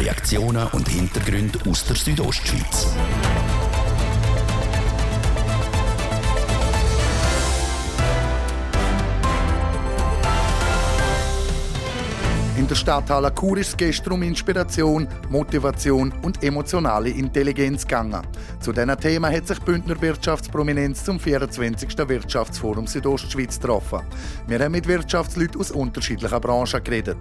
Reaktionen und Hintergründe aus der Südostschweiz. In der Stadthalle Chur ist es gestern um Inspiration, Motivation und emotionale Intelligenz gegangen. Zu diesem Thema hat sich Bündner Wirtschaftsprominenz zum 24. Wirtschaftsforum Südostschweiz getroffen. Wir haben mit Wirtschaftsleuten aus unterschiedlichen Branchen geredet.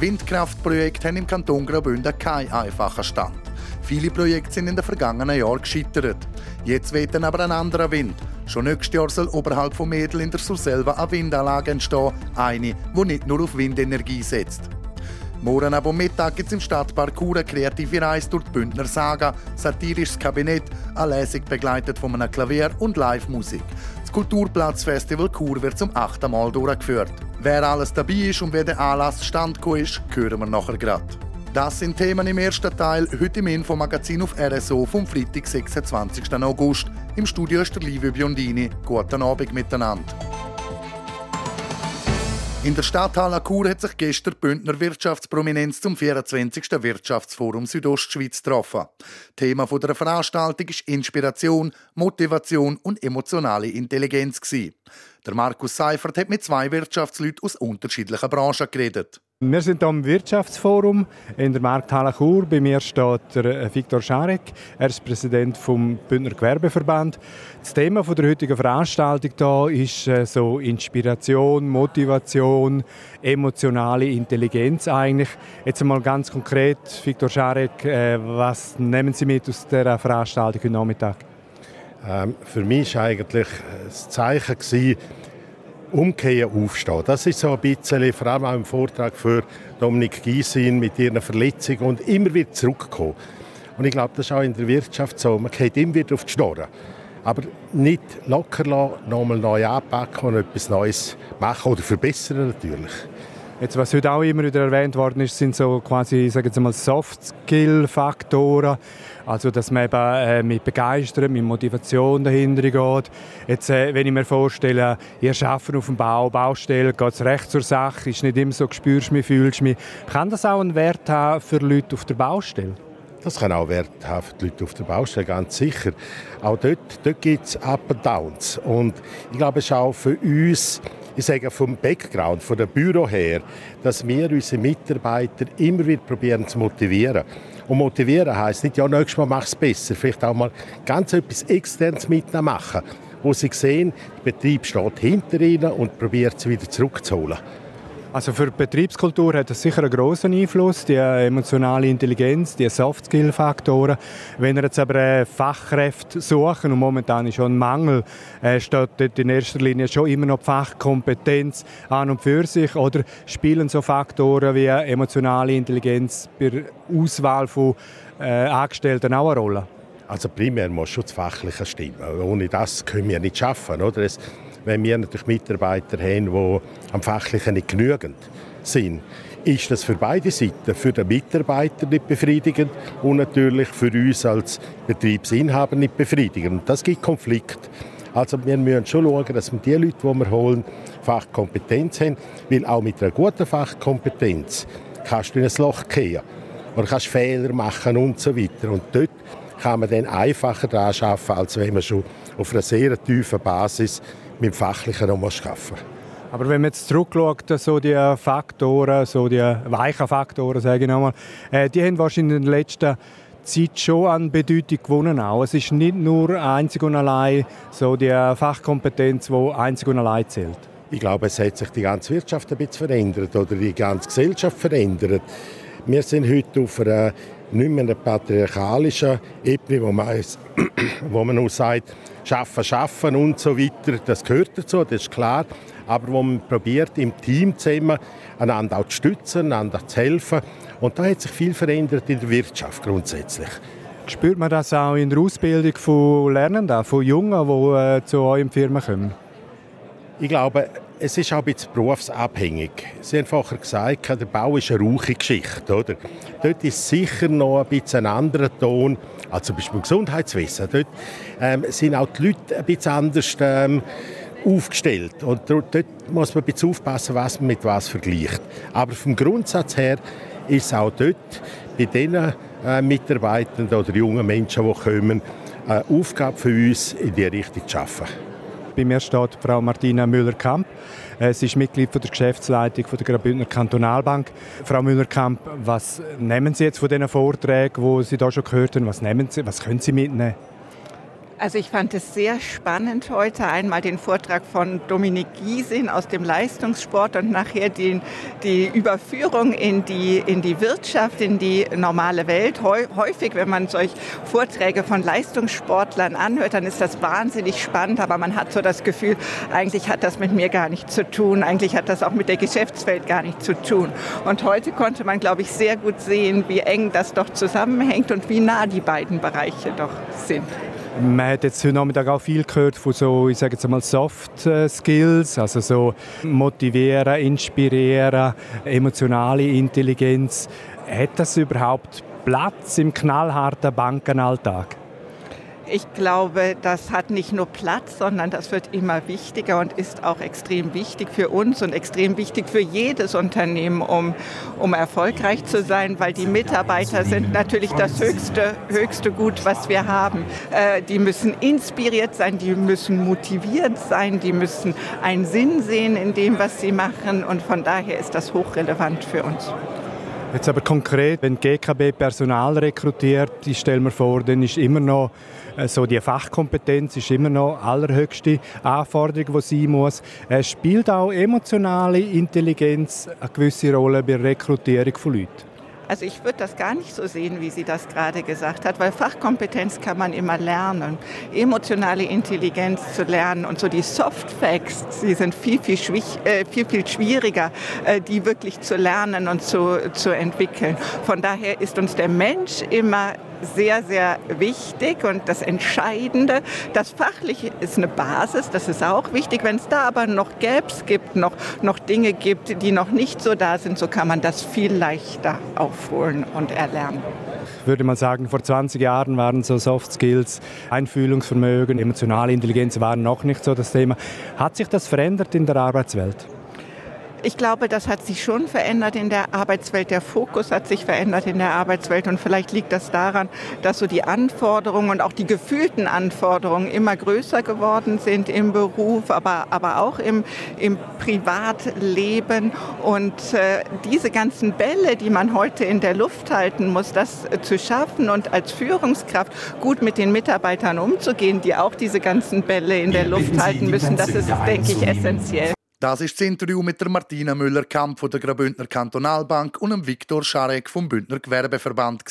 Windkraftprojekte haben im Kanton Graubünden keinen einfachen Stand. Viele Projekte sind in den vergangenen Jahren gescheitert. Jetzt weht aber ein anderer Wind. Schon nächstes Jahr soll oberhalb von Mädel in der Surselva eine Windanlage entstehen, eine, die nicht nur auf Windenergie setzt. Morgen am Mittag gibt es im Stadtpark eine kreative Reise durch die Bündner Saga, satirisches Kabinett, eine Lesung begleitet von einem Klavier und Live-Musik. Kulturplatzfestival Chur wird zum achten Mal durchgeführt. Wer alles dabei ist und wer der Anlass stand ist, hören wir nachher gerade. Das sind Themen im ersten Teil, heute im Infomagazin auf RSO vom Freitag, 26. August. Im Studio ist der Livio Biondini. Guten Abend miteinander. In der Stadthalle Chur hat sich gestern die Bündner Wirtschaftsprominenz zum 24. Wirtschaftsforum Südostschweiz getroffen. Thema der Veranstaltung ist Inspiration, Motivation und emotionale Intelligenz. Der Markus Seifert hat mit zwei Wirtschaftsleuten aus unterschiedlichen Branchen geredet. Wir sind hier im Wirtschaftsforum in der Markthalle Chur. Bei mir steht der äh, Viktor Scharek. Er ist Präsident vom Bündner Gewerbeverband. Das Thema der heutigen Veranstaltung hier ist äh, so Inspiration, Motivation, emotionale Intelligenz eigentlich. Jetzt einmal ganz konkret, Viktor Scharek, äh, was nehmen Sie mit aus dieser Veranstaltung heute Nachmittag? Ähm, für mich war eigentlich das Zeichen, umkehren, aufstehen. Das ist so ein bisschen, vor allem auch im Vortrag für Dominik Gysin mit ihren Verletzungen und immer wieder zurückkommen. Und ich glaube, das ist auch in der Wirtschaft so. Man geht immer wieder auf die Schnorren. Aber nicht locker lassen, nochmal neu anpacken und etwas Neues machen oder verbessern natürlich. Jetzt, was heute auch immer wieder erwähnt worden ist, sind so quasi, sagen wir mal, Soft-Skill-Faktoren. Also, dass man eben äh, mit Begeisterung, mit Motivation dahinter geht. Jetzt, äh, wenn ich mir vorstelle, ihr arbeitet auf dem Bau, Baustelle, geht es recht zur Sache, ist nicht immer so, spürst mich, fühlst mich. Kann das auch einen Wert haben für Leute auf der Baustelle? Das kann auch Wert haben für die Leute auf der Baustelle, ganz sicher. Auch dort, dort gibt es Up and Downs. Und ich glaube, es ist auch für uns ich sage vom Background, von dem Büro her, dass wir unsere Mitarbeiter immer wieder probieren zu motivieren. Und motivieren heisst nicht, ja, nächstes Mal mach es besser. Vielleicht auch mal ganz etwas Externes mitmachen, wo sie sehen, der Betrieb steht hinter ihnen und probiert es wieder zurückzuholen. Also für die Betriebskultur hat das sicher einen großen Einfluss, die emotionale Intelligenz, die Soft-Skill-Faktoren. Wenn ihr jetzt aber äh, Fachkräfte suchen, und momentan ist schon ein Mangel, äh, steht dort in erster Linie schon immer noch die Fachkompetenz an und für sich, oder spielen so Faktoren wie emotionale Intelligenz bei der Auswahl von äh, Angestellten auch eine Rolle? Also primär muss schon das Fachliche stimmen. Ohne das können wir nicht schaffen. Oder? Es wenn wir natürlich Mitarbeiter haben, die am Fachlichen nicht genügend sind, ist das für beide Seiten, für den Mitarbeiter nicht befriedigend und natürlich für uns als Betriebsinhaber nicht befriedigend. Das gibt Konflikt. Also wir müssen schon schauen, dass wir die Leute, die wir holen, Fachkompetenz haben, weil auch mit einer guten Fachkompetenz kannst du in ein Loch gehen oder kannst Fehler machen und so weiter. Und dort kann man dann einfacher daran arbeiten, als wenn man schon auf einer sehr tiefen Basis mit dem Fachlichen noch schaffen aber wenn man jetzt zurückschaut, so die Faktoren, so die weichen Faktoren, sage ich nochmal, äh, die haben wahrscheinlich in der letzten Zeit schon an Bedeutung gewonnen. Auch. Es ist nicht nur einzig und allein so die Fachkompetenz, die einzig und allein zählt. Ich glaube, es hat sich die ganze Wirtschaft ein bisschen verändert oder die ganze Gesellschaft verändert. Wir sind heute auf einer nicht mehr einer patriarchalischen Ebene, wo man, wo man auch sagt, schaffen, schaffen und so weiter, das gehört dazu, das ist klar. Aber wo man probiert, im Team zusammen einander auch zu stützen, einander zu helfen. Und da hat sich viel verändert in der Wirtschaft grundsätzlich. Spürt man das auch in der Ausbildung von Lernenden, von Jungen, die äh, zu euren Firmen kommen? Ich glaube, es ist auch ein bisschen berufsabhängig. Sie haben vorher gesagt, der Bau ist eine rauche Geschichte. Oder? Dort ist sicher noch ein bisschen anderer Ton als zum Beispiel im Gesundheitswesen. Dort ähm, sind auch die Leute ein bisschen anders ähm, aufgestellt. Und dort muss man ein bisschen aufpassen, was man mit was vergleicht. Aber vom Grundsatz her ist auch dort bei den äh, Mitarbeitenden oder jungen Menschen, die kommen, eine Aufgabe für uns, in diese Richtung zu arbeiten. Bei mir steht Frau Martina Müller-Kamp. Sie ist Mitglied der Geschäftsleitung der Graubündner Kantonalbank. Frau Müller-Kamp, was nehmen Sie jetzt von diesen Vorträgen, die Sie da schon gehört haben? Was, nehmen Sie, was können Sie mitnehmen? Also ich fand es sehr spannend heute einmal den Vortrag von Dominik Giesin aus dem Leistungssport und nachher den, die Überführung in die, in die Wirtschaft, in die normale Welt. Häufig, wenn man solch Vorträge von Leistungssportlern anhört, dann ist das wahnsinnig spannend, aber man hat so das Gefühl, eigentlich hat das mit mir gar nichts zu tun, eigentlich hat das auch mit der Geschäftswelt gar nichts zu tun. Und heute konnte man, glaube ich, sehr gut sehen, wie eng das doch zusammenhängt und wie nah die beiden Bereiche doch sind. Man hat jetzt heute Nachmittag auch viel gehört von so, ich sage jetzt mal Soft äh, Skills, also so motivieren, inspirieren, emotionale Intelligenz. Hat das überhaupt Platz im knallharten Bankenalltag? Ich glaube, das hat nicht nur Platz, sondern das wird immer wichtiger und ist auch extrem wichtig für uns und extrem wichtig für jedes Unternehmen, um, um erfolgreich zu sein, weil die Mitarbeiter sind natürlich das höchste, höchste Gut, was wir haben. Äh, die müssen inspiriert sein, die müssen motiviert sein, die müssen einen Sinn sehen in dem, was sie machen und von daher ist das hochrelevant für uns. Jetzt aber konkret, wenn GKB Personal rekrutiert, ich stelle mir vor, dann ist immer noch so die Fachkompetenz ist immer noch allerhöchste Anforderung, die sein muss. Äh, spielt auch emotionale Intelligenz eine gewisse Rolle bei der Rekrutierung von Leuten? Also ich würde das gar nicht so sehen, wie sie das gerade gesagt hat, weil Fachkompetenz kann man immer lernen. Emotionale Intelligenz zu lernen und so die Soft Facts, sie sind viel, viel, äh, viel, viel schwieriger, äh, die wirklich zu lernen und zu, zu entwickeln. Von daher ist uns der Mensch immer sehr, sehr wichtig und das Entscheidende. Das Fachliche ist eine Basis, das ist auch wichtig. Wenn es da aber noch Gaps gibt, noch, noch Dinge gibt, die noch nicht so da sind, so kann man das viel leichter aufholen und erlernen. Ich würde mal sagen, vor 20 Jahren waren so Soft Skills, Einfühlungsvermögen, emotionale Intelligenz waren noch nicht so das Thema. Hat sich das verändert in der Arbeitswelt? Ich glaube, das hat sich schon verändert in der Arbeitswelt. Der Fokus hat sich verändert in der Arbeitswelt. Und vielleicht liegt das daran, dass so die Anforderungen und auch die gefühlten Anforderungen immer größer geworden sind im Beruf, aber, aber auch im, im Privatleben. Und äh, diese ganzen Bälle, die man heute in der Luft halten muss, das äh, zu schaffen und als Führungskraft gut mit den Mitarbeitern umzugehen, die auch diese ganzen Bälle in der Luft halten müssen, das ist, denke ich, essentiell. Das ist das Interview mit der Martina Müller-Kamp von der Graubündner Kantonalbank und dem Viktor Scharek vom Bündner Gewerbeverband.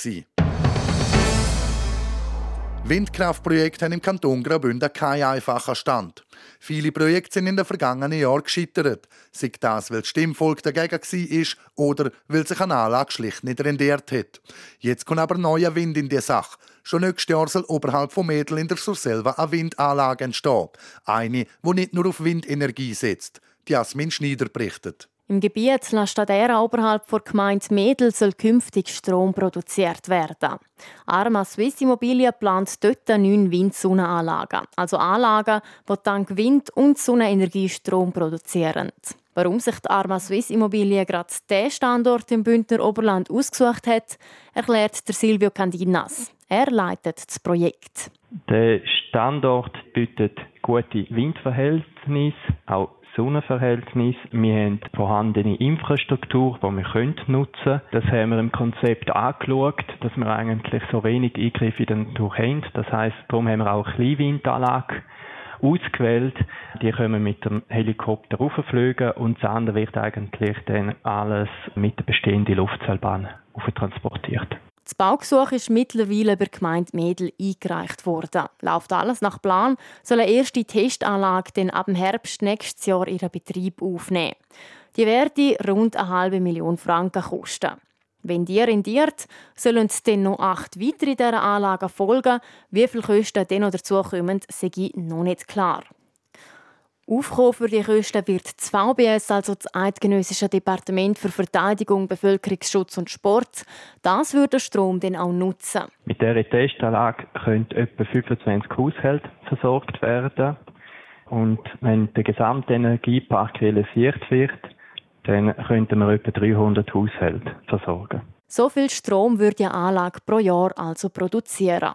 Windkraftprojekte haben im Kanton Graubünden keinen einfachen Stand. Viele Projekte sind in den vergangenen Jahren gescheitert. Sei das, weil das Stimmvolk dagegen war oder weil sich eine Anlage schlicht nicht rendiert hat. Jetzt kommt aber neuer Wind in die Sache. Schon nächstes Jahr soll oberhalb von Mädel in der Surselva eine Windanlage entstehen. Eine, die nicht nur auf Windenergie setzt. Jasmin Schneider berichtet. Im Gebiet La Stadera oberhalb der Gemeinde Mädel soll künftig Strom produziert werden. Arma Swiss Immobilien plant dort neun Wind-Sonnenanlagen, also Anlagen, die dank Wind- und Sonnenenergie Strom produzieren. Warum sich die Arma Swiss Immobilien gerade diesen Standort im Bündner Oberland ausgesucht hat, erklärt der Silvio Candinas. Er leitet das Projekt. Der Standort bietet gute Windverhältnisse, auch Sonnenverhältnis. Wir haben vorhandene Infrastruktur, die wir nutzen können. Das haben wir im Konzept angeschaut, dass wir eigentlich so wenig Eingriffe in den Natur haben. Das heisst, darum haben wir auch eine Kleinwindanlage ausgewählt. Die können mit dem Helikopter rauffliegen und das andere wird eigentlich dann alles mit der bestehenden Luftseilbahn transportiert. Das Baugesuch ist mittlerweile bei der Gemeinde Mädel eingereicht worden. Läuft alles nach Plan, soll eine erste Testanlage dann ab dem Herbst nächstes Jahr ihren Betrieb aufnehmen. Die werde rund eine halbe Million Franken kosten. Wenn die rendiert, sollen dann noch acht weitere dieser Anlagen folgen. Wie viele Kosten dann noch dazukommen, sei noch nicht klar. Aufkommen für die Kosten wird das VBS, also das Eidgenössische Departement für Verteidigung, Bevölkerungsschutz und Sport, das würde den Strom dann auch nutzen. Mit dieser Testanlage können etwa 25 Haushalte versorgt werden. Und wenn der gesamte Energiepark realisiert wird, dann könnten wir etwa 300 Haushalte versorgen. So viel Strom würde die Anlage pro Jahr also produzieren.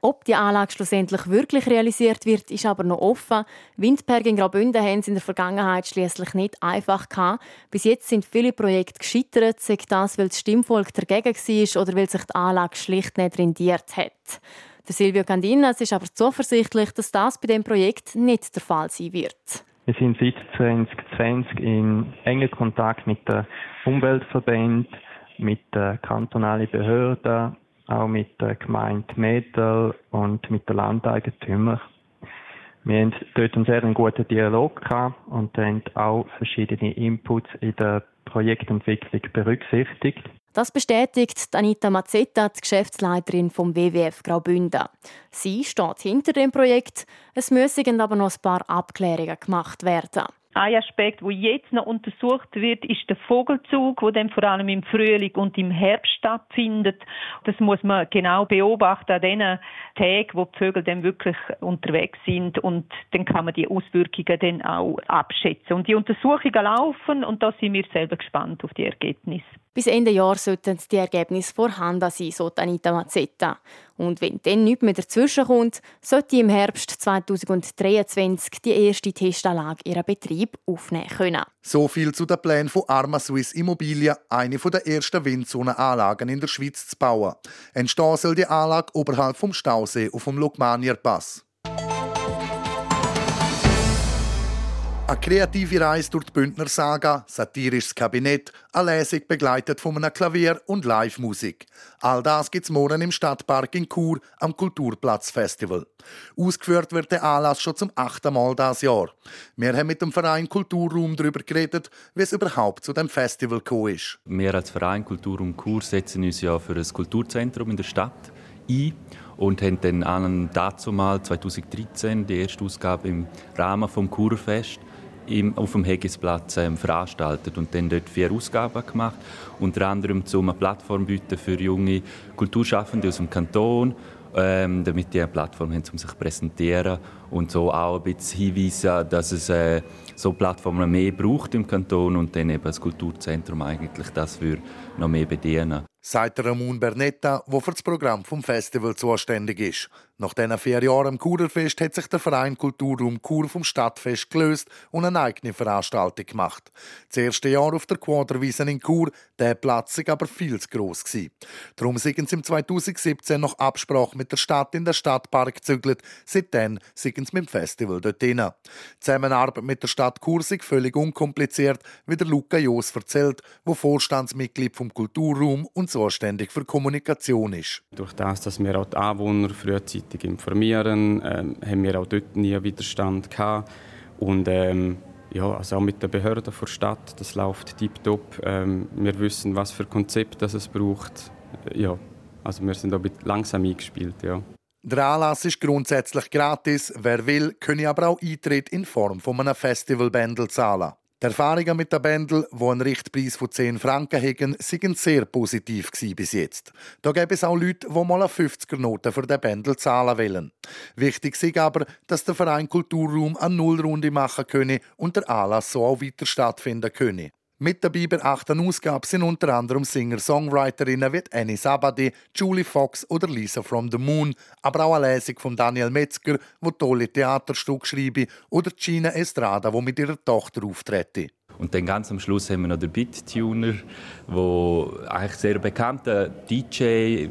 Ob die Anlage schlussendlich wirklich realisiert wird, ist aber noch offen. Windberge in Graubünden haben es in der Vergangenheit schließlich nicht einfach gehabt. Bis jetzt sind viele Projekte gescheitert, sei das, weil das Stimmvolk dagegen war oder weil sich die Anlage schlicht nicht rendiert hat. Der Silvio Candinas ist aber zuversichtlich, dass das bei dem Projekt nicht der Fall sein wird. Wir sind seit 2020 in engen Kontakt mit den Umweltverbänden, mit den kantonalen Behörden, auch mit der Gemeinde Metal und mit den Landeigentümern. Wir haben dort einen sehr guten Dialog gehabt und haben auch verschiedene Inputs in der Projektentwicklung berücksichtigt. Das bestätigt Anita Mazzetta, die Geschäftsleiterin vom WWF Graubünden. Sie steht hinter dem Projekt. Es müssen aber noch ein paar Abklärungen gemacht werden. Ein Aspekt, der jetzt noch untersucht wird, ist der Vogelzug, der dann vor allem im Frühling und im Herbst stattfindet. Das muss man genau beobachten an den Tagen, wo die Vögel dann wirklich unterwegs sind und dann kann man die Auswirkungen dann auch abschätzen. Und die Untersuchungen laufen und da sind wir selber gespannt auf die Ergebnisse. Bis Ende Jahr sollten die Ergebnisse vorhanden sein, so Anita Mazzetta. Und wenn dann nichts mehr dazwischen kommt, sollte im Herbst 2023 die erste Testanlage ihren Betrieb aufnehmen können. So viel zu den Plänen von Arma Swiss Immobilien, eine der ersten Windzonenanlagen in der Schweiz zu bauen. Entstehen soll die Anlage oberhalb vom Stausee auf dem Lugmanier Eine kreative Reise durch die Bündner Saga, satirisches Kabinett, eine Lesung begleitet von einem Klavier und Live-Musik. All das gibt's morgen im Stadtpark in Chur am Kulturplatz Festival. Ausgeführt wird der Anlass schon zum achten Mal dieses Jahr. Wir haben mit dem Verein Kulturraum darüber geredet, wie es überhaupt zu dem Festival gekommen ist. Wir als Verein Kulturraum Chur setzen uns ja für ein Kulturzentrum in der Stadt ein und haben dann an dazu mal 2013 die erste Ausgabe im Rahmen vom Kurfest im, auf dem Hegisplatz ähm, veranstaltet und dann dort vier Ausgaben gemacht. Unter anderem um eine Plattform bieten für junge Kulturschaffende aus dem Kanton, ähm, damit die eine Plattform haben, um sich zu präsentieren und so auch ein bisschen hinweisen, dass es äh, so Plattformen mehr braucht im Kanton und dann eben das Kulturzentrum eigentlich das für noch mehr bedienen sagt Ramon Bernetta, der für das Programm vom Festival zuständig ist. Nach diesen vier Jahren am Kurerfest hat sich der Verein Kulturraum Kur vom Stadtfest gelöst und eine eigene Veranstaltung gemacht. Das erste Jahr auf der Quaderwiese in Chur, der Platz war aber viel zu gross. Darum sind sie im 2017 nach Absprache mit der Stadt in den Stadtpark gezügelt. Seitdem sind sie mit dem Festival dort hin. Die Zusammenarbeit mit der Stadt ist völlig unkompliziert, wie der Luca Jos erzählt, wo Vorstandsmitglied vom Kulturraum und zuständig für Kommunikation ist. Durch das, dass wir auch die Anwohner frühzeitig informieren, ähm, haben wir auch dort nie Widerstand gehabt. Und ähm, ja, also auch mit den Behörden der Stadt, das läuft tiptop. Ähm, wir wissen, was für Konzept es braucht. Ja, also wir sind auch langsam eingespielt, ja. Der Anlass ist grundsätzlich gratis. Wer will, könne aber auch Eintritt in Form von einem Festivalbändel zahlen. Die Erfahrungen mit der Bändel, die einen Richtpreis von 10 Franken haben, waren sehr positiv bis jetzt. Da gibt es auch Leute, die mal eine 50er-Note für den Bändel zahlen wollen. Wichtig ist aber, dass der Verein Kulturraum eine Nullrunde machen könne und der Anlass so auch weiter stattfinden könne. Mit dabei bei der achten Ausgabe sind unter anderem Singer-Songwriterinnen wie Annie Sabadi, Julie Fox oder Lisa from the Moon, aber auch eine Lesung von Daniel Metzger, wo tolle Theaterstücke schreibe, oder Gina Estrada, wo mit ihrer Tochter auftrete. Und dann ganz am Schluss haben wir noch den Beat-Tuner, der eigentlich sehr bekannter DJ,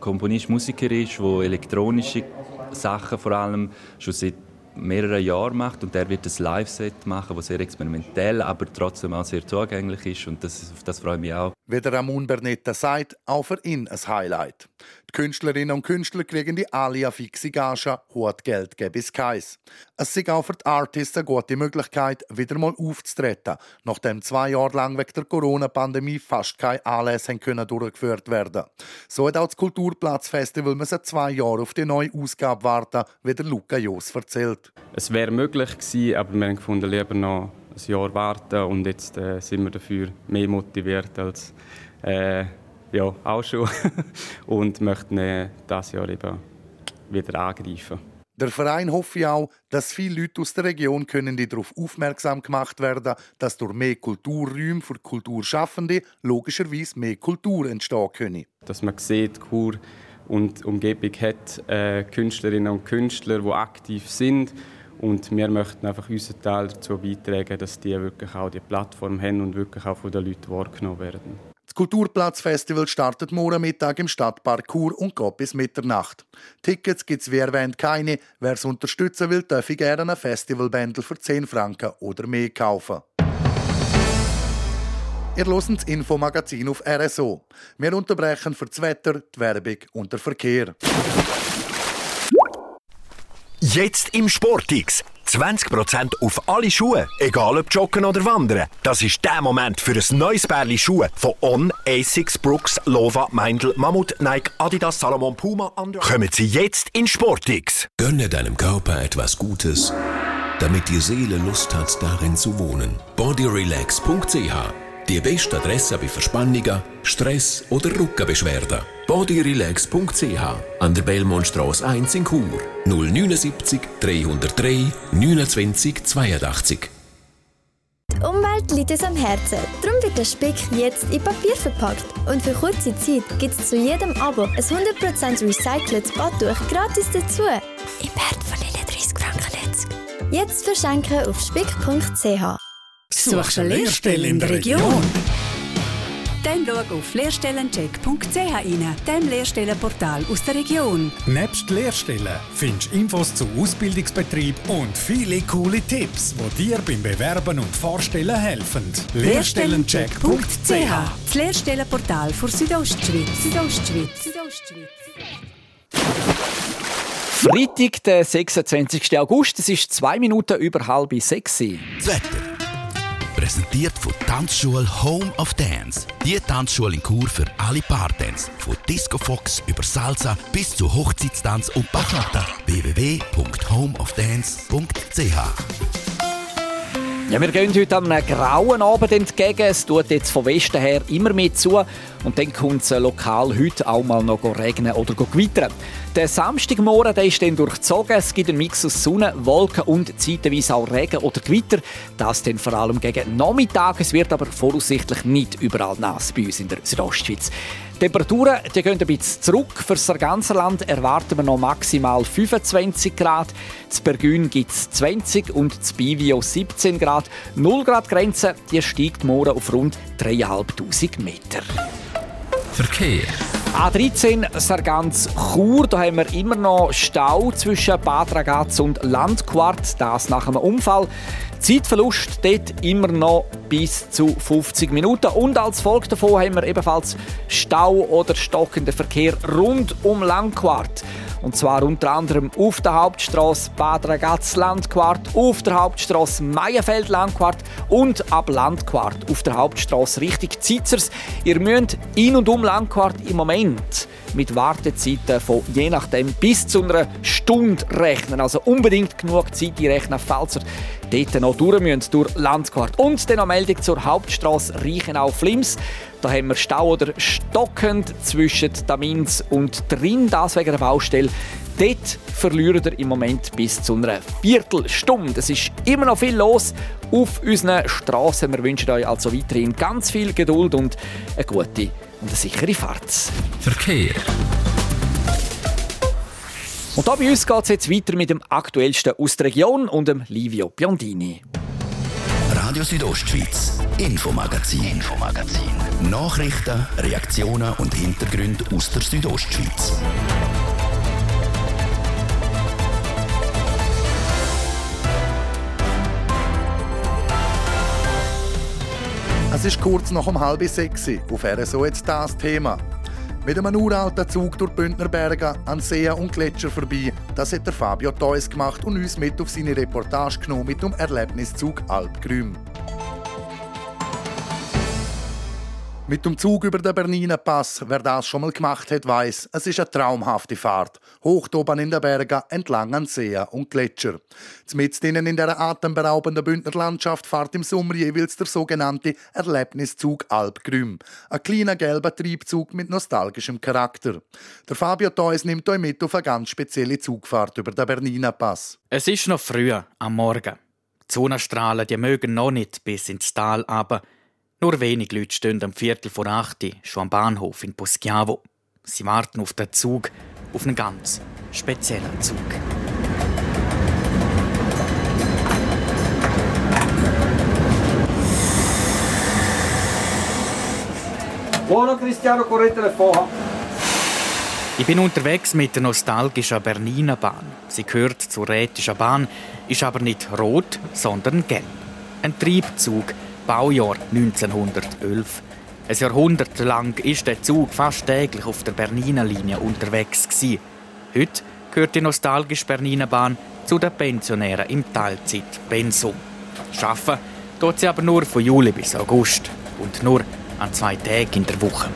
Komponist, Musiker ist, der elektronische Sachen vor allem schon seit mehrere Jahre macht und er wird ein Live-Set machen, das sehr experimentell, aber trotzdem auch sehr zugänglich ist und das, auf das freue ich mich auch. Wie der Ramon Bernetta sagt, auch für ihn ein Highlight. Die Künstlerinnen und Künstler kriegen die Alia fixe Gage, hohes Geld gäbe es keins. Es ist auch für die Artists eine gute Möglichkeit, wieder mal aufzutreten, nachdem zwei Jahre lang wegen der Corona-Pandemie fast keine Anlässe können durchgeführt werden So hat auch das Kulturplatzfestival müssen zwei Jahre auf die neue Ausgabe warten, wie der Luca Jos erzählt. Es wäre möglich gewesen, aber wir haben gefunden, lieber noch ein Jahr warten und jetzt äh, sind wir dafür mehr motiviert als äh, ja, auch schon und möchten äh, das Jahr eben wieder angreifen. Der Verein hoffe auch, dass viele Leute aus der Region können die darauf aufmerksam gemacht werden, dass durch mehr Kulturräume für Kulturschaffende logischerweise mehr Kultur entstehen könne. Dass man sieht, Kur und Umgebung hat äh, Künstlerinnen und Künstler, die aktiv sind. Und wir möchten einfach unseren Teil dazu beitragen, dass die wirklich auch die Plattform haben und wirklich auch von den Leuten wahrgenommen werden. Das Kulturplatzfestival startet morgen Mittag im Stadtpark Chur und geht bis Mitternacht. Tickets gibt es wie erwähnt keine. Wer es unterstützen will, darf gerne ein Festivalbändel für 10 Franken oder mehr kaufen. Ihr hört das Infomagazin auf RSO. Wir unterbrechen für das Wetter, die Werbung und den Verkehr. Jetzt im Sportix. 20% auf alle Schuhe, egal ob Joggen oder Wandern. Das ist der Moment für ein neues Pärchen Schuhe von On, Asics, Brooks, Lova, Meindl, Mammut, Nike, Adidas, Salomon, Puma, Under. Kommen Sie jetzt in Sportix. Gönne deinem Körper etwas Gutes, damit die Seele Lust hat, darin zu wohnen. Bodyrelax.ch Die beste Adresse bei Verspannungen, Stress oder Rückenbeschwerden. Bodyrelax.ch an der Belmontstrasse 1 in Chur 079 303 29 82. Die Umwelt liegt uns am Herzen. Darum wird der Speck jetzt in Papier verpackt. Und für kurze Zeit gibt es zu jedem Abo ein 100% recyceltes Badtuch gratis dazu. Im Wert von 39 Franken. Jetzt verschenken auf spick.ch. Suchst eine Lehrstelle in der Region? Dann schau auf lehrstellencheck.ch rein, dem Lehrstellenportal aus der Region. Nebst Lehrstellen findest du Infos zu Ausbildungsbetrieb und viele coole Tipps, die dir beim Bewerben und Vorstellen helfen. Lehrstellencheck.ch Das Lehrstellenportal für Südostschweiz. Südostschweiz. Südostschweiz. Freitag, der 26. August, es ist zwei Minuten über halb sechs. Das Wetter. Präsentiert von Tanzschule Home of Dance. Die Tanzschule in Kur für alle Partens. Von Disco Fox über Salsa bis zu Hochzeitstanz und Bachata. www.homeofdance.ch Ja, wir gehen heute einem grauen Abend entgegen. Es tut jetzt von Westen her immer mehr zu. Und dann kommt es lokal heute auch mal noch regnen oder gewittern. Der Samstagmorgen der ist dann durchzogen. Es gibt einen Mix aus Sonne, Wolken und zeitweise auch Regen oder Gewitter. Das dann vor allem gegen Nachmittag. Es wird aber voraussichtlich nicht überall nass bei uns in der Südostschweiz. Die Temperaturen die gehen ein bisschen zurück. Für das ganze Land erwarten wir noch maximal 25 Grad. Z Bergün gibt es 20 und z Bivio 17 Grad. 0 Grad Grenze die steigt morgen auf rund 3'500 Meter. Verkehr. A13 Sargans Chur, da haben wir immer noch Stau zwischen Bad Ragaz und Landquart, das nach einem Unfall. Zeitverlust dort immer noch bis zu 50 Minuten. Und als Folge davon haben wir ebenfalls Stau oder stockenden Verkehr rund um Landquart. Und zwar unter anderem auf der Hauptstraße Bad Ragaz Landquart, auf der Hauptstraße Meierfeld Landquart und ab Landquart auf der Hauptstraße Richtung Zitzers. Ihr müsst in und um Landquart im Moment mit Wartezeiten von je nachdem bis zu einer Stunde rechnen. Also unbedingt genug Zeit rechnen, falls ihr dort noch durch müsst, durch Landquart. Und dann noch Meldung zur Hauptstraße Reichenau-Flims. Da haben wir Stau oder stockend zwischen Damins und Drin, das wegen der Baustelle. Dort verlieren wir im Moment bis zu einer Viertelstunde. Es ist immer noch viel los auf unseren Straßen. Wir wünschen euch also weiterhin ganz viel Geduld und eine gute und eine sichere Fahrt. Verkehr. Und da bei uns geht es jetzt weiter mit dem aktuellsten aus der Region und dem Livio Biondini. Radio Südostschweiz, Infomagazin, Infomagazin. Nachrichten, Reaktionen und Hintergründe aus der Südostschweiz. Es ist kurz nach um halb sechs. Auf RSO jetzt das Thema. Mit einem uralten Zug durch Bündner Berge, an Seen und Gletscher vorbei, das hat der Fabio Theus gemacht und uns mit auf seine Reportage genommen mit dem Erlebniszug Alpgrüm. Mit dem Zug über den Berniner Pass, wer das schon mal gemacht hat, weiß, es ist eine traumhafte Fahrt. Hoch oben in den Bergen, entlang an Seen und Gletscher. Mitten in der atemberaubenden Bündner Landschaft fährt im Sommer jeweils der sogenannte Erlebniszug Alpgrüm. Ein kleiner gelber Triebzug mit nostalgischem Charakter. Der Fabio Theus nimmt euch mit auf eine ganz spezielle Zugfahrt über den Berniner Pass. Es ist noch früh am Morgen. Die Sonnenstrahlen die mögen noch nicht bis ins Tal aber nur wenig Leute stehen am Viertel vor acht schon am Bahnhof in Poschiavo. Sie warten auf den Zug, auf einen ganz speziellen Zug. Buono Cristiano, correte le foha. Ich bin unterwegs mit der nostalgischen Berniner Bahn. Sie gehört zur Rätischen Bahn, ist aber nicht rot, sondern gelb. Ein Triebzug, Baujahr 1911. Ein Jahrhundert lang ist der Zug fast täglich auf der Berniner Linie unterwegs gewesen. Heute gehört die nostalgische Berniner Bahn zu den Pensionären im Teilzeit-Pensum. Schaffen tut sie aber nur von Juli bis August und nur an zwei Tagen in der Woche.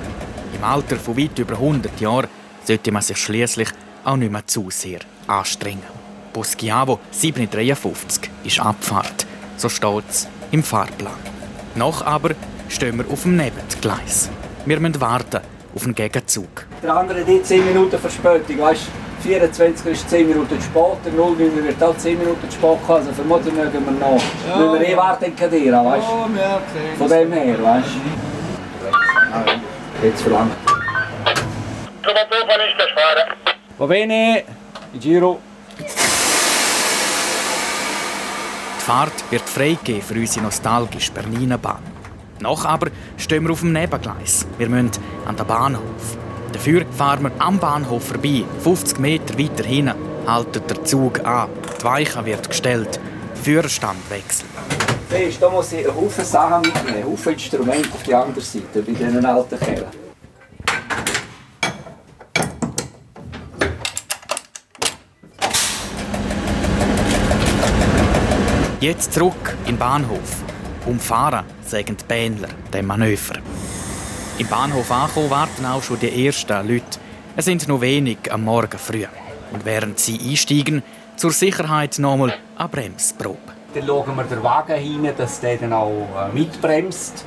Im Alter von weit über 100 Jahren sollte man sich schließlich auch nicht mehr zu sehr anstrengen. Boschiavo 753 ist Abfahrt. So steht es im Fahrplan. Noch aber stehen wir auf dem Nebengleis. Wir müssen warten auf einen Gegenzug. Der andere hat 10 Minuten Verspätung, weißt 24 ist 10 Minuten später, 0 wird auch 10 Minuten spät also vermutlich mögen wir noch. Ja. Müssen wir eh warten Kadira, weißt du? Ja, Von dem her, weißt du? Jetzt verlangt. Va bene, Giro. Die Fahrt wird freigegeben für unsere nostalgische Berniner Bahn. Noch aber stehen wir auf dem Nebengleis. Wir müssen an den Bahnhof. Dafür fahren wir am Bahnhof vorbei. 50 Meter weiter hinten haltet der Zug an. Die Weiche wird gestellt. Führerstand wechseln. Siehst, muss ich einen Haufen Sachen mitnehmen, einen Haufen Instrumente auf die andere Seite, bei diesen alten Kerlen. Jetzt zurück in den Bahnhof. Umfahren, sagen die Bähnler, dem Manöver. Im Bahnhof angekommen warten auch schon die ersten Leute. Es sind nur wenig am Morgen früh. Und während sie einsteigen, zur Sicherheit nochmal eine Bremsprobe. Dann schauen wir den Wagen hin, dass der dann auch äh, mitbremst.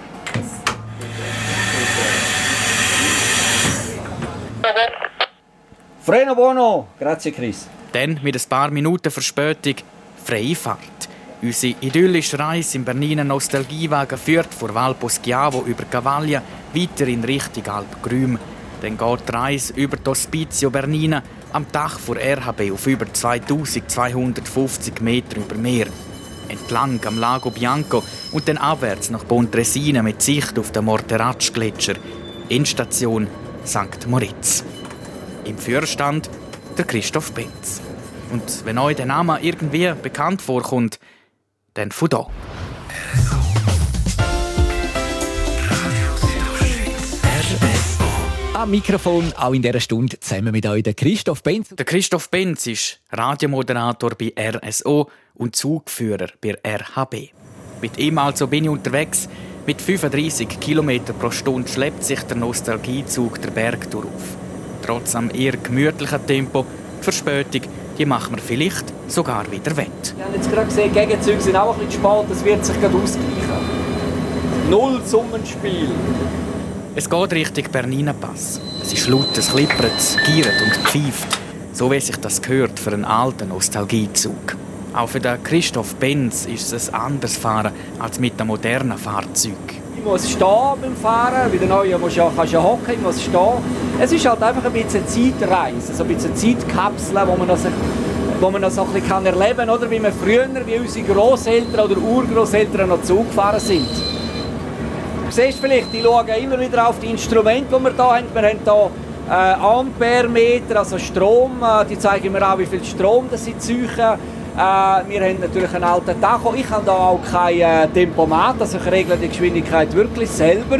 Freno buono, grazie Chris. Dann mit ein paar Minuten Verspätung freie Fahrt. Unsere idyllische Reise im Berniner Nostalgiewagen führt vor Valpo Schiavo über Cavaglia weiter in Richtung Alp Grüm. Dann geht die Reise über das Hospizio Bernina am Dach vor RHB auf über 2250 Meter über Meer. Entlang am Lago Bianco und dann abwärts nach Pontresina mit Sicht auf den Morteratsch-Gletscher. Endstation St. Moritz. Im Führerstand der Christoph Benz. Und wenn euch der Name irgendwie bekannt vorkommt, von da. Am Mikrofon auch in dieser Stunde zusammen mit euch der Christoph Benz. Der Christoph Benz ist Radiomoderator bei RSO und Zugführer bei RHB. Mit ihm also bin ich unterwegs. Mit 35 km pro Stunde schleppt sich der Nostalgiezug der Berg durch auf. Trotz am eher gemütlichen Tempo, die Verspätung die machen wir vielleicht sogar wieder wett. Wir haben jetzt gerade gesehen, Gegenzüge sind auch ein bisschen spät, das wird sich gerade ausgleichen. Null Summenspiel. Es geht Richtung Bernina Pass. Es ist laut, es klippert, es giert und pfeift. So wie sich das gehört für einen alten Nostalgiezug. Auch für den Christoph Benz ist es ein anderes Fahren als mit einem modernen Fahrzeug. Muss stehen beim Fahren, bei den neuen musst ja, kannst ja hocken, ich muss stehen. Es ist halt einfach ein bisschen Zeitreise, so ein bisschen Zeitkapsel, wo man das wo man das so ein bisschen erleben kann, oder? wie wir früher, wie unsere Großeltern oder Urgroßeltern noch Zug gefahren sind. Du siehst vielleicht, die schauen immer wieder auf die Instrumente, die wir hier haben. Wir haben hier äh, Amperemeter, also Strom, äh, die zeigen mir auch, wie viel Strom das sie ziehen. Äh, wir haben natürlich einen alten Tacho. Ich habe hier auch kein äh, Tempomat, also ich regle die Geschwindigkeit wirklich selber.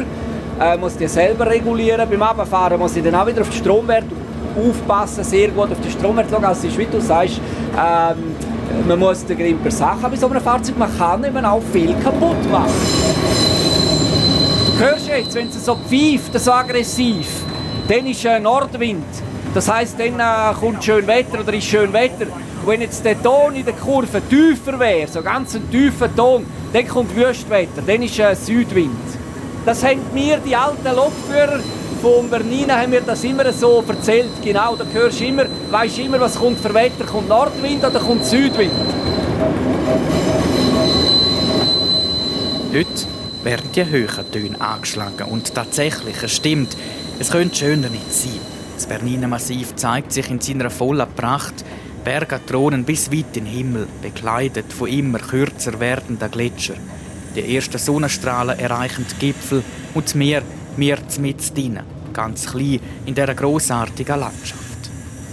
Äh, muss die selber regulieren. Beim Abfahren muss ich dann auch wieder auf den Stromwert aufpassen, sehr gut auf den Stromwert schauen. Also ist, wie du sagst, ähm, man muss den Grimper Sachen bei so einem Fahrzeug, man kann eben auch viel kaputt machen. Hörst du jetzt, wenn es so pfeift, so aggressiv, dann ist äh, Nordwind. Das heisst, dann äh, kommt schön Wetter oder ist schön Wetter. Wenn jetzt der Ton in der Kurve tiefer wäre, so ganz ein tiefer Ton, dann kommt Wüstwetter, dann ist äh, Südwind. Das haben mir die alten Lokführer von Bernina haben mir das immer so erzählt. Genau, da hörst du immer, weißt immer, was kommt für Wetter. Kommt Nordwind oder kommt Südwind? Heute werden die höheren Töne angeschlagen und tatsächlich, es stimmt, es könnte schöner nicht sein. Das Berniner Massiv zeigt sich in seiner vollen Pracht. Berge thronen bis weit in den Himmel, bekleidet von immer kürzer werdenden Gletschern. Die ersten Sonnenstrahlen erreichen die Gipfel und das Meer wir mit drinnen, ganz klein in dieser grossartigen Landschaft.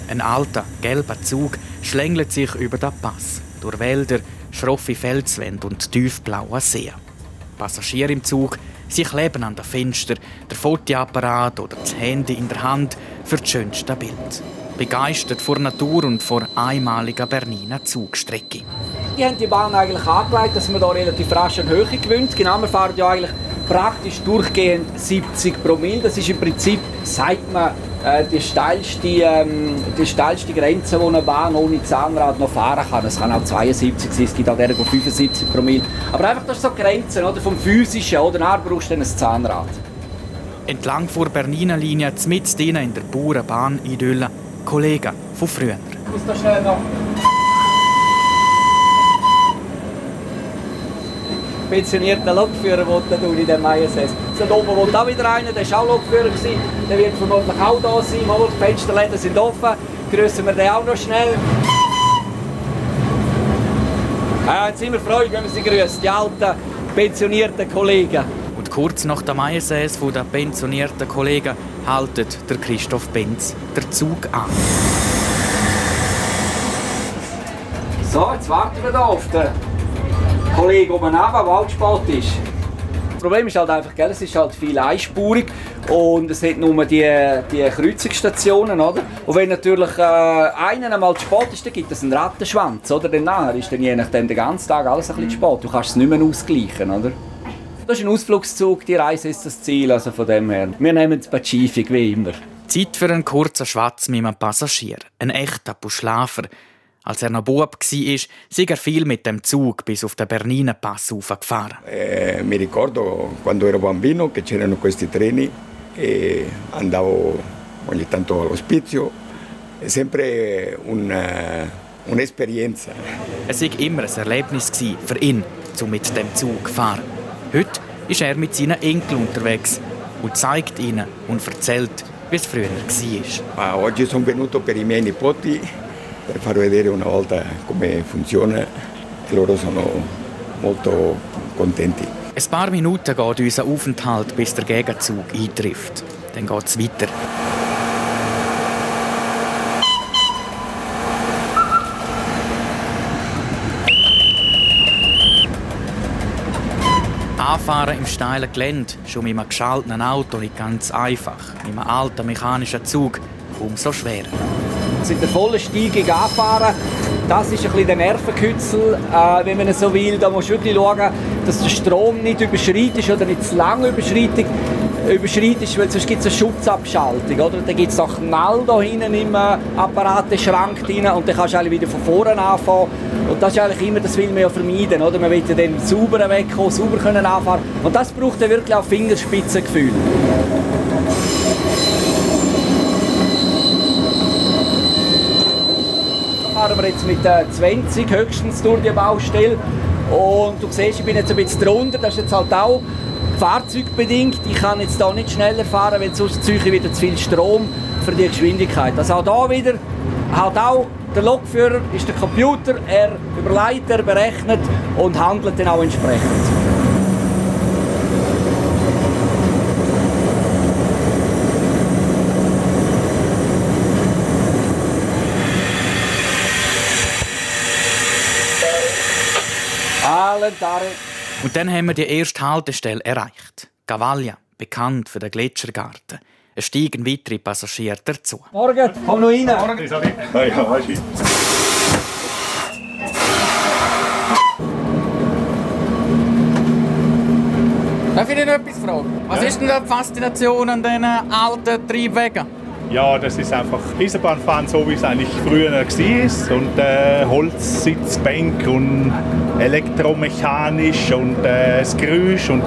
Ein alter, gelber Zug schlängelt sich über den Pass, durch Wälder, schroffe Felswände und tiefblaue See. Passagiere im Zug, sie kleben an den Fenster, der Fotoapparat oder das Handy in der Hand für das schönste Bild. Begeistert vor Natur und vor einmaliger Berniner Zugstrecke. Die haben die Bahn eigentlich angelegt, dass man da relativ rasch eine Höhe gewinnt. Genau, wir fahren ja eigentlich praktisch durchgehend 70 Promille. Das ist im Prinzip, sagt man, äh, die, steilste, ähm, die steilste Grenze, die eine Bahn ohne Zahnrad noch fahren kann. Es kann auch 72 sein, es gibt auch derige 75 Promille. Aber einfach, das ist so Grenzen oder, vom Physischen. Oder dann brauchst du ein Zahnrad. Entlang vor Berniner Linie, mit in der Bauernbahn Idylle, Kollegen von früher. Ich muss da schnell noch pensionierten Lokführer wohnt in dem ISS. So oben wohnt auch wieder einer, der war auch Lokführer. Der wird vermutlich auch da sein. Mal, die Fensterläden sind offen. Grüßen wir den auch noch schnell. Ja, jetzt sind wir freundlich, wenn wir sie grüßen, die alten, pensionierten Kollegen. Kurz nach dem ISS von den pensionierten Kollegen haltet der Christoph Benz der Zug an. So, jetzt warten wir hier auf den Kollege oben neben, der auch Sport ist. Das Problem ist halt einfach, es ist halt viel einspurig und es hat nur die, die Kreuzungsstationen, oder? Und wenn natürlich äh, einer einmal zu spät ist, dann gibt es einen Rattenschwanz, oder? Dann ist dann je nachdem den ganzen Tag alles ein bisschen zu spät. Du kannst es nicht mehr ausgleichen, oder? Das ist ein Ausflugszug, die Reise ist das Ziel, also von dem her. Wir nehmen es Pazifik, wie immer. Zeit für einen kurzen Schwatz mit einem Passagier, ein echter Buschlafer, als er noch Bub war, sei er viel mit dem Zug bis auf den Bernina Pass gefahren. Eh, mi ricordo quando ero bambino che c'erano questi treni e andavo ogni tanto all'ospizio. È sempre una, un'esperienza. Es war immer ein Erlebnis für ihn, um mit dem Zug zu fahren. Heute ist er mit seinen Enkeln unterwegs und zeigt ihnen und erzählt, wie es früher war. Ah, oggi sono venuto per i miei nipoti per far vedere una volta come funziona e loro sono molto contenti. Ein paar Minuten geht unser Aufenthalt, bis der Gegenzug eintrifft. Dann geht es weiter. Anfahren im steilen Gelände, schon mit einem geschalteten Auto, nicht ganz einfach. Mit einem alten mechanischen Zug umso schwerer in der vollen Steigung anfahren. Das ist ein bisschen der Nervenkitzel, äh, wenn man so will. Da muss wirklich schauen, dass der Strom nicht überschreitet oder nicht zu lange überschreitet, überschreitet weil sonst gibt es eine Schutzabschaltung. Oder? Dann gibt es noch Knall da hinten im äh, Apparateschrank drin und dann kannst du wieder von vorne anfangen. Und das ist eigentlich immer, das will man ja vermeiden. Oder? Man will ja dann sauber wegkommen, sauber können anfahren. Und das braucht dann wirklich auch Fingerspitzengefühl. fahren wir jetzt mit 20 höchstens durch die Baustelle. Und du siehst, ich bin jetzt ein bisschen drunter. Das ist jetzt halt auch fahrzeugbedingt. Ich kann jetzt hier nicht schneller fahren, weil sonst ziehe ich wieder zu viel Strom für die Geschwindigkeit. Also auch hier wieder, halt auch der Lokführer ist der Computer, er überleitet, er berechnet und handelt dann auch entsprechend. Alentare. Und dann haben wir die erste Haltestelle erreicht. Gavaglia, bekannt für den Gletschergarten. Es steigen weitere Passagiere dazu. Morgen, komm noch rein. Morgen. Ja, ja, weißt du. Darf ich noch etwas fragen? Was ist denn die Faszination an diesen alten Triebwegen? Ja, das ist einfach Eisenbahnfahren, so wie es eigentlich früher war. Und äh, Holzsitzbank und elektromechanisch und äh, das Geräusch und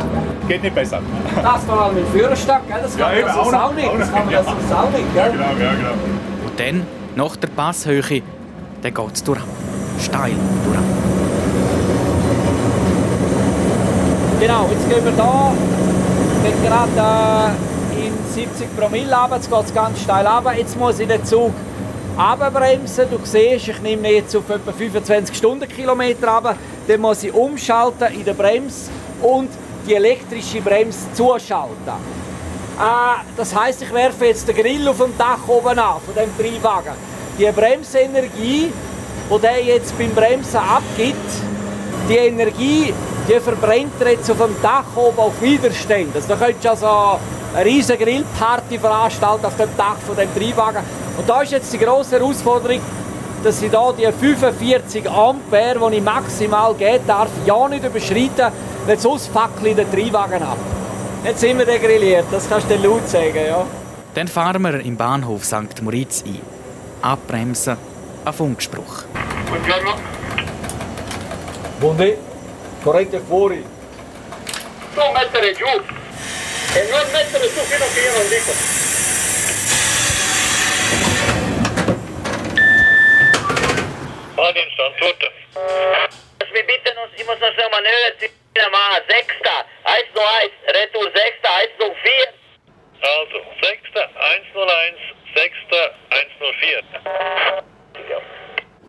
geht nicht besser. Das vor allem mit Führerstand, gell? das kann Ja, man eben, so auch noch, auch nicht. Das kann man ja. ja so auch nicht, Ja, gell? genau, ja, genau. Und dann, nach der Passhöhe, dann geht es durch. Steil durch. Genau, jetzt gehen wir da geht gerade äh, 70 Promille runter, jetzt geht es ganz steil runter. Jetzt muss ich den Zug abbremsen. Du siehst, ich nehme jetzt auf etwa 25 Stundenkilometer runter. Dann muss ich umschalten in der Bremse und die elektrische Bremse zuschalten. Äh, das heißt, ich werfe jetzt den Grill auf dem Dach oben an, von dem Triebwagen. Die Bremsenergie, die der jetzt beim Bremsen abgibt, die Energie, die verbrennt er jetzt auf dem Dach oben auf Widerstand. Also, da könntest du also eine riesige Grillparty veranstalten auf dem Dach von dem Triebwagen. Und da ist jetzt die grosse Herausforderung, dass ich da die 45 Ampere, die ich maximal geben darf, ja nicht überschreiten, weil sonst fackle ich den Triebwagen ab. Jetzt sind wir degrilliert, das kannst du dir laut sagen, ja. Dann fahren wir im Bahnhof St. Moritz ein. Abbremsen, ein Funkspruch. Buongiorno. Buondì, corrente fuori. Non mettere giù e non mettere su fino a che io non dico. Fahrdienst antworten. Wir bitten uns, ich muss noch schnell Manöver ziehen machen. Sechster, 101, Retour Sechster, 104. Also, Sechster, 101, Sechster, 104.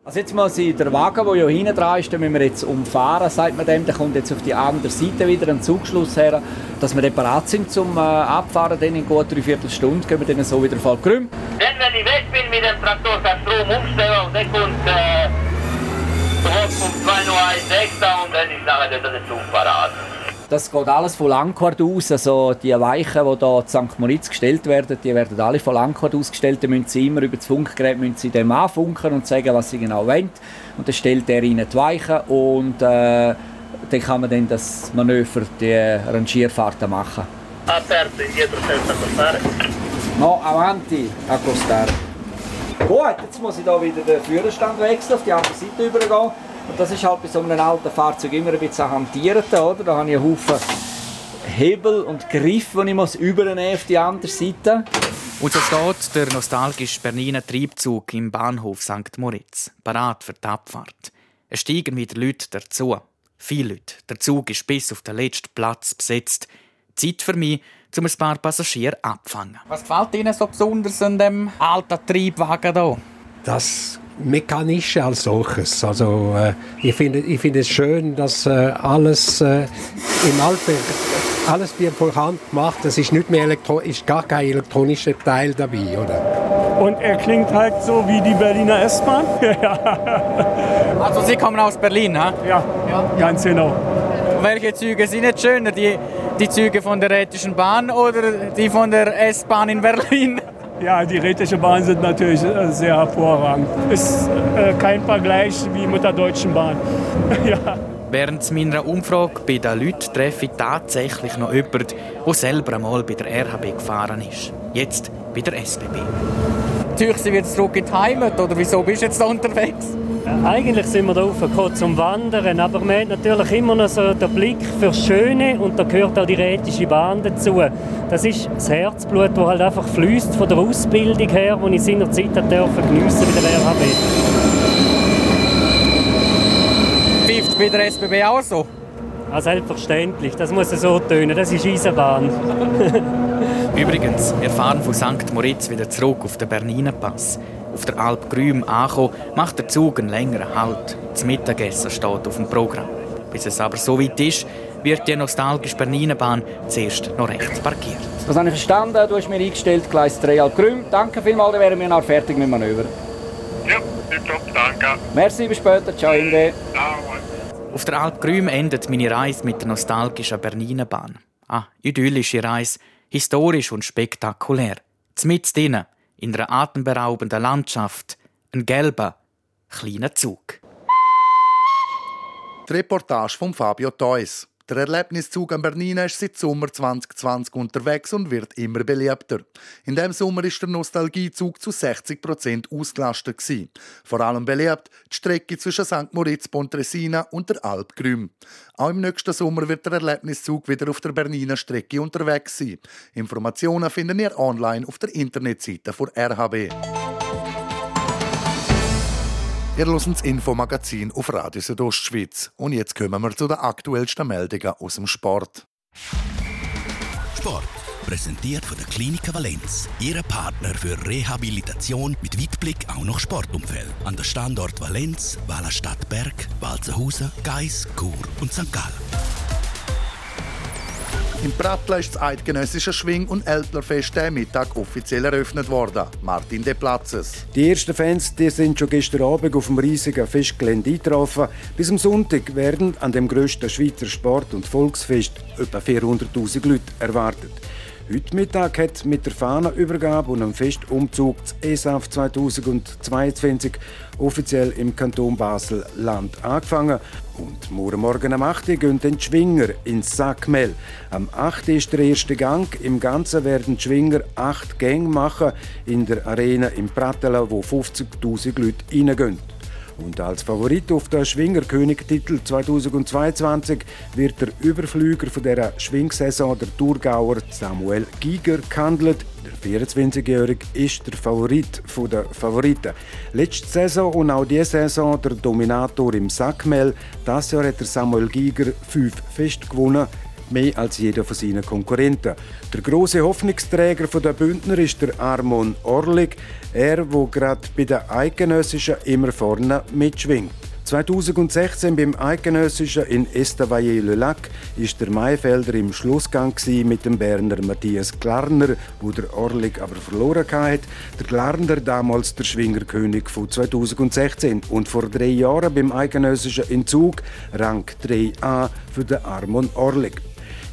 Also jetzt muss ich den Wagen, der ja hinten dran ist, den müssen wir jetzt umfahren, sagt man dem. Der kommt jetzt auf die andere Seite wieder, ein Zugschluss her, dass wir dann bereit sind zum äh, Abfahren. Dann in gut drei Viertelstunde gehen wir dann so wieder voll grün. Dann, wenn ich weg bin mit dem Traktor, kann Strom umstellen und dann kommt äh, um 201 Sechster und dann ist nachher der Zug parat. Das geht alles von Langquart aus. Also die Weichen, die hier in St. Moritz gestellt werden, die werden alle von Langquart ausgestellt. Dann müssen sie immer über das Funkgerät müssen sie dem anfunken und sagen, was sie genau wollen. Und dann stellt er ihnen die Weichen und äh, dann kann man dann das Manöver, die Rangierfahrten machen. Aperto, indietro senza accostare. No, avanti, accostare. Gut, jetzt muss ich hier wieder den Führerstand wechseln, auf die andere Seite übergehen. Und das ist halt bei so einem alten Fahrzeug immer ein bisschen hantiert, oder? Da habe ich einen Haufen Hebel und Griffe, die ich muss übernehmen auf die andere Seite. Und so steht der nostalgische Berniner Triebzug im Bahnhof St. Moritz, parat für die Abfahrt. Es steigen wieder Leute dazu. Viele Leute. Der Zug ist bis auf den letzten Platz besetzt. Zeit für mich, um ein paar Passagiere abzufangen. Was gefällt Ihnen so besonders an dem alten Triebwagen hier? das Mechanische als solches. Also äh, ich finde ich finde es schön, dass äh, alles äh, im Alten alles wird von Hand gemacht. Es ist nicht mehr elektro ist gar kein elektronischer Teil dabei, oder? Und er klingt halt so wie die Berliner S-Bahn. Also Sie kommen aus Berlin, ha? Ja, ganz genau. Und welche Züge sind jetzt schöner? Die, die Züge von der Rätischen Bahn oder die von der S-Bahn in Berlin? Ja, die Rätische Bahn sind natürlich äh, sehr hervorragend. Ist äh, kein Vergleich wie mit der Deutschen Bahn. ja. Während meiner Umfrage bei den Leuten treffe ich tatsächlich noch jemanden, der selber einmal bei der RHB gefahren ist. Jetzt bei der SBB. Zürich Sie wieder zurück in die Heimat oder wieso bist du jetzt da unterwegs? Eigentlich sind wir da aufgekommen zum Wandern, aber man hat natürlich immer noch so den Blick fürs Schöne und da gehört auch die Rätische Bahn dazu. Das ist das Herzblut, das halt einfach fließt von der Ausbildung her, die ich seinerzeit durfte geniessen bei der RHB. Pfeift bei der SBB auch so? Ja, selbstverständlich, das muss so tönen, das ist Eisenbahn. Übrigens, wir fahren von St. Moritz wieder zurück auf den Berniner Pass. Auf der Alp Grüm angekommen, macht der Zug einen längeren Halt. Das Mittagessen steht auf dem Programm. Bis es aber so weit ist, wird die nostalgische Berniner Bahn zuerst noch rechts parkiert. Das habe ich verstanden. Du hast mir eingestellt, Gleis 3 Alp Grün. Danke vielmals, dann wären wir noch fertig mit dem Manöver. Ja, tipptopp, danke. Merci, bis später. Ciao, Imre. Auf der Alp Grüm endet meine Reise mit der nostalgischen Berniner Bahn. Ah, idyllische Reise, historisch und spektakulär. Zmitzt drinnen, in einer atemberaubenden Landschaft, ein gelber, kleiner Zug. Die Reportage von Fabio Theus. Der Erlebniszug am Bernina ist seit Sommer 2020 unterwegs und wird immer beliebter. In dem Sommer ist der Nostalgiezug zu 60 Prozent ausgelastet gewesen. Vor allem beliebt die Strecke zwischen St. Moritz, Pontresina und der Alp Grüm. Auch im nächsten Sommer wird der Erlebniszug wieder auf der Bernina Strecke unterwegs sein. Informationen finden ihr online auf der Internetseite von RHB. Ihr hört das Infomagazin auf Radio Südostschweiz. Und jetzt kommen wir zu den aktuellsten Meldungen aus dem Sport. Sport. Präsentiert von der Klinik Valenz. Ihre Partner für Rehabilitation mit Weitblick auch noch Sportumfeld. An der Standort Valenz, Wallerstadt Berg, Walzenhausen, Geis, Chur und St. Gallen. Im Prattler ist das eidgenössische Schwing- und Ältlerfest am Mittag offiziell eröffnet worden. Martin De Platzes. Die ersten Fans die sind schon gestern Abend auf dem riesigen Festgelände eingetroffen. Bis am Sonntag werden an dem grössten Schweizer Sport- und Volksfest etwa 400.000 Leute erwartet. Heute Mittag hat mit der Fahnenübergabe und dem Festumzug das ESAF 2022 offiziell im Kanton Basel-Land angefangen. Und morgen Morgen am 8. Uhr gehen die Schwinger ins Sackmel. Am 8. Uhr ist der erste Gang. Im Ganzen werden die Schwinger acht Gänge machen in der Arena im Pratela, wo 50.000 Leute reingehen. Und als Favorit auf den Schwingerkönig-Titel 2022 wird der Überflüger von dieser Schwingsaison, der Thurgauer Samuel Giger, gehandelt. Der 24-Jährige ist der Favorit der Favoriten. Letzte Saison und auch diese Saison der Dominator im Sackmel. Das Jahr hat Samuel Giger fünf Fest gewonnen mehr als jeder von seinen Konkurrenten. Der große Hoffnungsträger der Bündner ist der Armon Orlik, er, wo gerade bei der Eidgenössischen immer vorne mitschwingt. 2016 beim Eidgenössischen in Estavayer-le-Lac ist der Maifelder im Schlussgang mit dem Berner Matthias Glarner, wo der Orlik aber verloren hat. Der Glarner damals der Schwingerkönig von 2016 und vor drei Jahren beim Eidgenössischen in Zug Rang 3a für den Armon Orlik.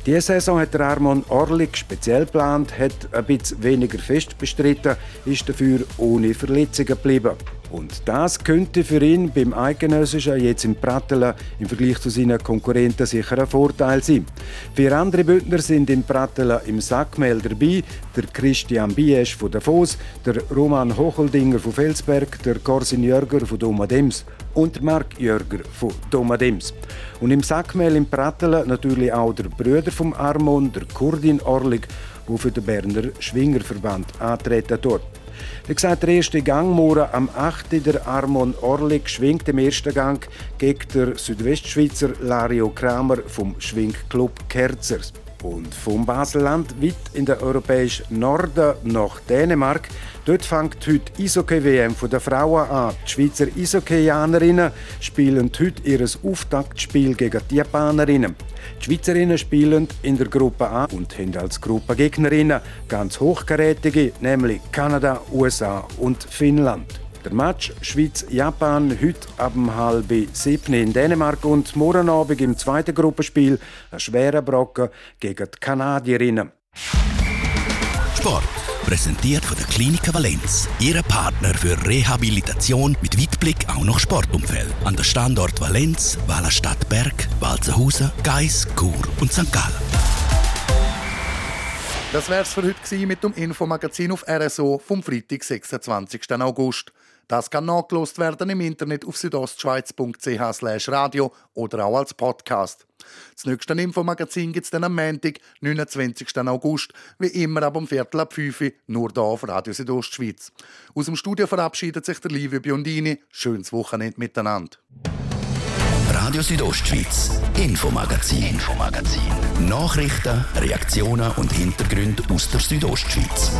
Diese Saison hat der Armon Orlik speziell geplant, hat ein bisschen weniger fest bestritten, ist dafür ohne Verletzungen geblieben. Und das könnte für ihn beim Eidgenössischen jetzt im Pratteln im Vergleich zu seinen Konkurrenten sicher ein Vorteil sein. Vier andere Bündner sind im Pratteln im Sackmehl dabei, der Christian Biesch von Davos, der Roman Hocheldinger von Felsberg, der Corsin Jörger von Domadems und Mark Jörger von Domadems. Und im Sackmehl im Pratteln natürlich auch der Brüder vom Armon, der Kurdin Orlig, der für den Berner Schwingerverband antreten dort. Wie gesagt, der erste Gang morgen am 8. Der Armon Orlik schwingt im ersten Gang gegen den Südwestschweizer Lario Kramer vom Schwingclub Kerzers. Und vom Baselland weit in den europäischen Norden nach Dänemark. Dort fängt heute Eishockey-WM der Frauen an. Die Schweizer Eishockeyanerinnen spielen heute ihr Auftaktspiel gegen die Japanerinnen. Die Schweizerinnen spielen in der Gruppe A und haben als Gruppengegnerinnen ganz hochkarätige, nämlich Kanada, USA und Finnland. Der Match Schweiz-Japan heute ab halb sieben in Dänemark und morgen Abend im zweiten Gruppenspiel ein schwerer Brocken gegen die Kanadierinnen. Sport. Präsentiert von der Klinik Valenz. Ihre Partner für Rehabilitation mit Weitblick auch noch Sportumfeld. An der Standort Valenz, Wallerstadt Berg, Walzenhausen, Geis, Chur und St. Gallen. Das wär's für heute mit dem Infomagazin auf RSO vom Freitag, 26. August. Das kann nachgelost werden im Internet auf südostschweiz.ch radio oder auch als Podcast. Das nächste Infomagazin gibt es dann am Montag, 29. August, wie immer ab um Viertel ab 5 Uhr, nur hier auf Radio Südostschweiz. Aus dem Studio verabschiedet sich der Livio Biondini. Schönes Wochenende miteinander. Radio Südostschweiz, Infomagazin, Infomagazin. Nachrichten, Reaktionen und Hintergründe aus der Südostschweiz.